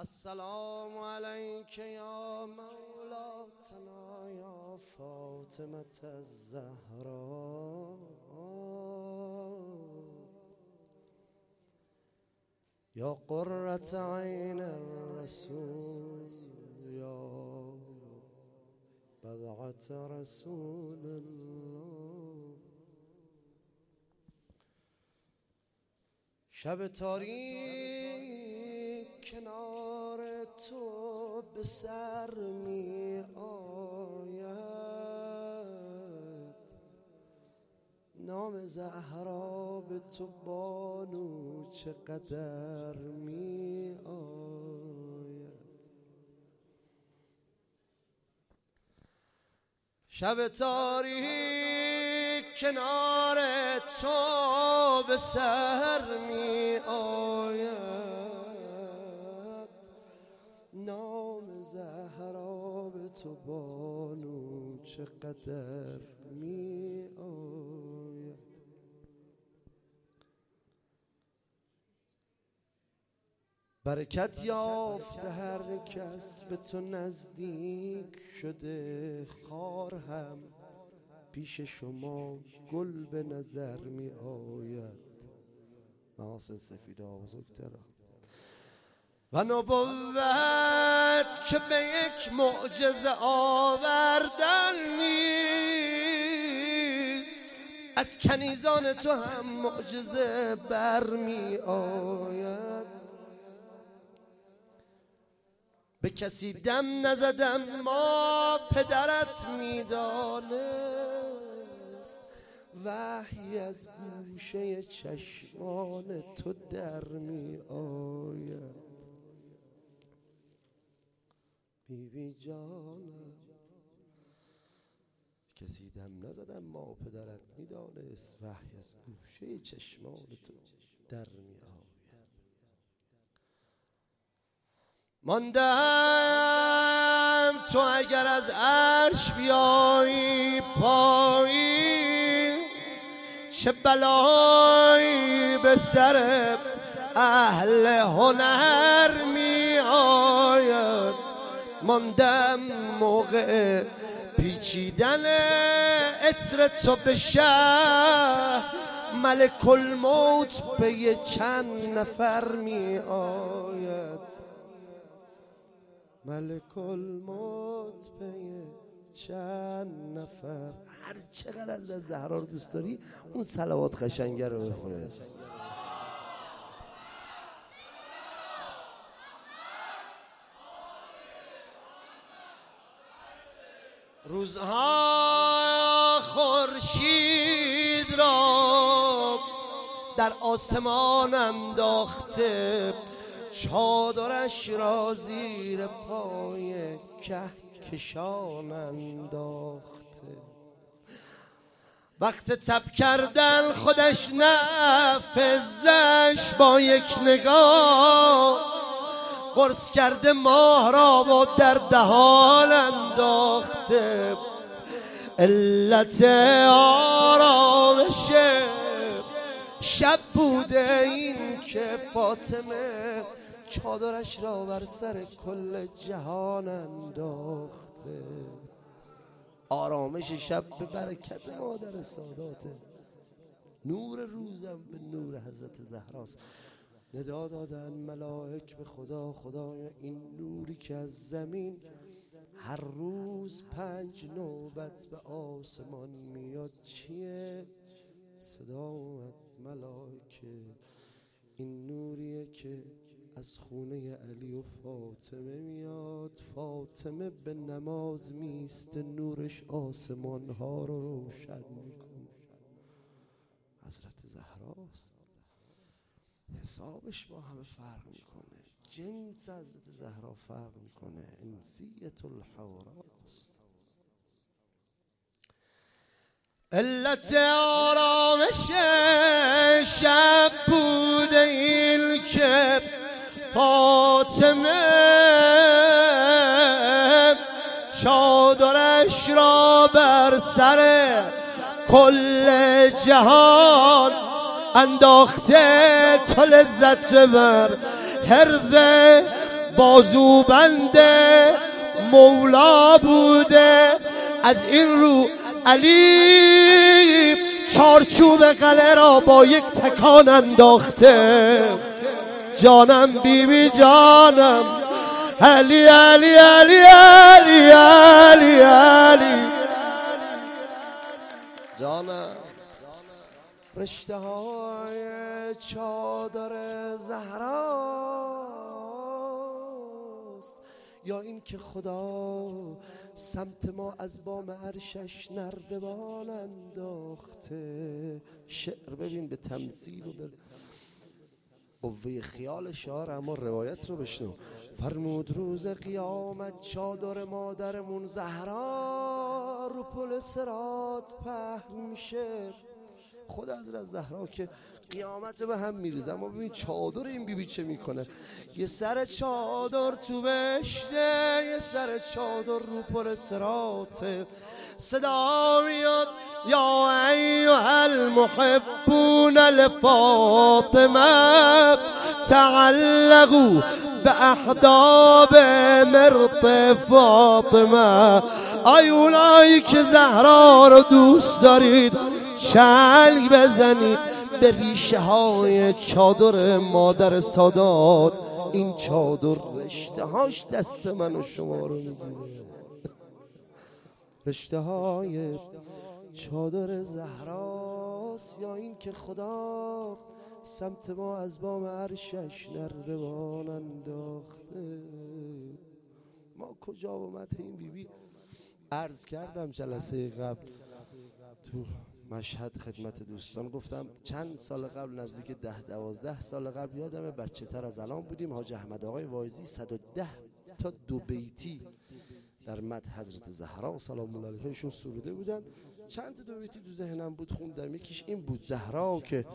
السلام عليك يا مولاتنا يا فاطمة الزهراء يا قرة عين الرسول يا بضعة رسول الله شب تاریک کنار تو به سر می آید. نام زهرا به تو بانو چقدر می آید. شب تاریک کنار تو به سر می آید. نام زهرا به تو بانو چقدر می برکت یافت هر کس به تو نزدیک شده خار هم. پیش شما گل به نظر می آید. محاسن سفید بزرگترم و نبوت که به یک معجزه آوردن نیست. از کنیزان تو هم معجزه برمی آید به کسی دم نزدم ما پدرت می‌دانست. وحی از گوشه چشمان تو در می آید بیبی جانم. کسی دم نزدم ما پدرت می‌دانست وحی از گوشه چشمان تو در می آید ماندم تو اگر از عرش بیایی پایین چه بلایی به سر اهل هنر می آید ماندم موقع پیچیدن اطر تو به شهر. ملک الموت به یه چند نفر می آید. ملک الموت به چند نفر. هر چقدر از زهرا رو دوست داری اون سلوات خشنگه رو بخونه. روزها خورشید را در آسمان انداخته چادرش را زیر پای کهکشان انداخته. وقت تب کردن خودش نفزش با یک نگاه. قرص کرده ماه را و در دهان انداخته. علت آرامش شب بوده این که فاطمه چادرش را بر سر کل جهان انداخته. آرامش شب به برکت مادر ساداته نور روزم به نور حضرت زهراست. ندا دادن ملائک به خدا خدای این نوری که از زمین هر روز پنج نوبت به آسمان میاد. چیه؟ صدا اومد ملائکه این نوریه که از خونه علی و فاطمه میاد. فاطمه به نماز میست نورش آسمان ها رو روشن می‌کنه. حضرت زهراست. حسابش با همه فرق می‌کنه. جنس حضرت زهرا فرق می‌کنه. انسیت الحوراست علت آرامش شب بوده این که فاطمه چادرش را بر سر کل جهان انداخته تو لذت بر هرز بازوبند مولا بوده. از این رو علی چارچوب قله را با یک تکان انداخته. جانم بیبی بی جانم. علی علی علی علی علی علی. جانم. رشته های چادر زهراست یا این که خدا سمت ما از بام عرشش نردبان انداخته. شعر ببین به تمثیل و به قوه خیال شعر اما روایت رو بشنو. فرمود روز قیامت چادر مادرمون زهرا رو پل سرات پهن میشه. خود از زهرا که قیامت به هم میریزه اما ببین چادر این بیبی چه می‌کنه؟ یه سر چادر تو بشته یه سر چادر رو پر سراته صدا میاد یا ایها المحبون لفاطمه تعلقوا احداب مرط فاطمه. آی که زهرا رو دوست دارید چلگ بزنید به ریشه های چادر مادر سادات. این چادر رشته هاش دست من و شما رو می‌گیره. رشته های چادر زهراست یا این که خدا سمت ما از بام عرشش نردبان انداخته. ما کجا اومد این بیبی؟ عرض کردم جلسه قبل. تو مشهد خدمت دوستان گفتم چند سال قبل نزدیک ده دوازده سال قبل یادم بچه تر از الان بودیم. حاج احمد آقای وایزی 110 تا دو بیتی در مد حضرت زهرا سلام الله علیهشون سروده بودن. چند دو بیتی تو ذهنم بود خوندم. یکیش این بود زهرا که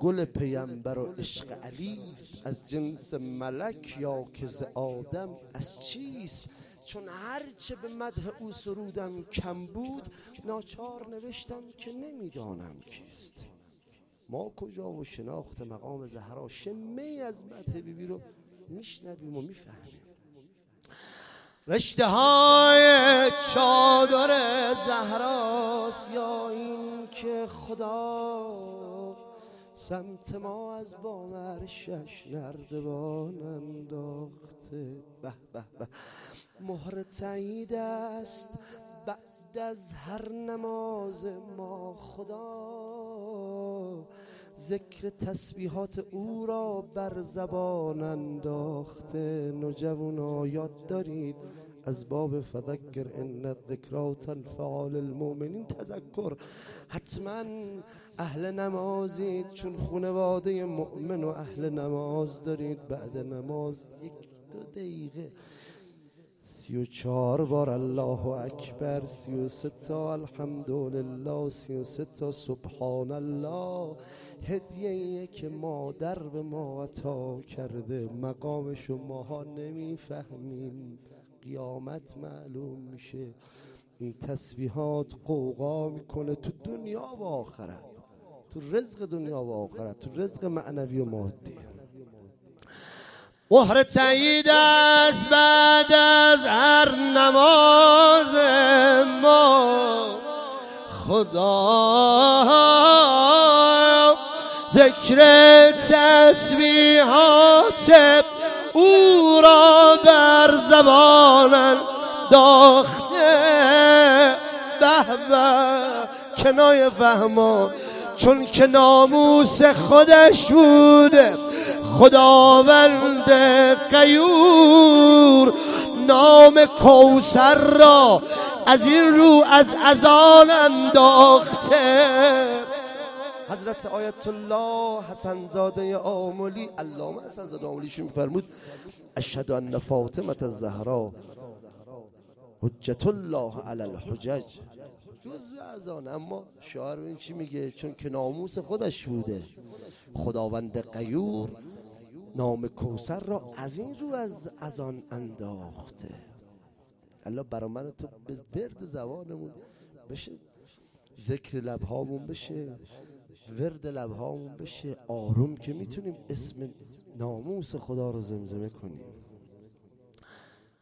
گل پیامبر و عشق علی است از جنس ملک یا که ز آدم از چیست؟ چون هرچه به مدح او سرودم کم بود ناچار نوشتم که نمی‌دانم کیست. ما کجا و شناخت مقام زهرا شمه از مدح بیبی رو میشنویم و می‌فهمیم. رشته های چادر زهراست یا این که خدا سمت ما از با عرشش نردبان انداخته. به به به. مهر تعیید است. بعد از هر نماز ما خدا ذکر تسبیحات او را بر زبان انداخته. نجوونا یاد دارید؟ از باب فذکر ان الذکرا تنفع للمؤمنین تذکر حتما اهل نمازید چون خانواده مؤمن و اهل نماز دارید بعد نماز یک دو دقیقه. سی و چهار بار الله اکبر. سی و تا الحمدلله. سی و تا سبحان الله هدیه که مادر به ما عطا کرده. مقامش ماها نمی‌فهمیم. قیامت معلوم میشه. این تسبیحات قوقا می‌کنه تو دنیا و آخرت. تو رزق دنیا و آخرت. تو رزق معنوی و مادی. مهر تعیید است بعد از هر نماز ما. خدا ذکر تسبیحات او را بر زبان داخته. به به کنای فهما چون که ناموس خودش بوده خداوند قیور. نام کوسر را از این رو از ازان انداخته حضرت آیت الله حسن زاده آمولی علامه حسن زاده آمولیشون میفرمود اشهد ان فاطمه الزهرا حجت الله علی الحجج. جز از آن اما شعر این چی میگه؟ چون که ناموس خودش بوده. خداوند قیور نام کوسر را از این رو از از آن انداخته. الله برا من تو برد زبانمون بشه ذکر لبهامون بشه. ورد لبهامون بشه آروم که می‌تونیم اسم ناموس خدا رو زمزمه کنیم.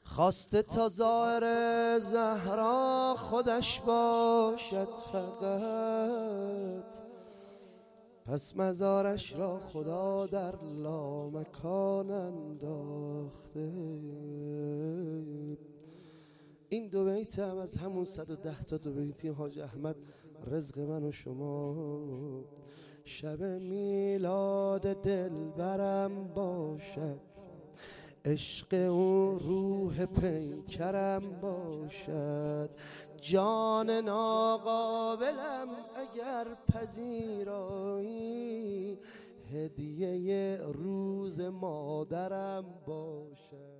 خواسته تا ظاهر زهرا خودش باشد فقط پس مزارش را خدا در لامکان انداخته. این دو بیت هم از همون صد و ده تا دو بیتی حاج احمد رزق من و شما. شب میلاد دل برم باشد. عشق اون روح پیکرم باشد. جان ناقابلم اگر پذیرایی. هدیه روز مادرم باشد.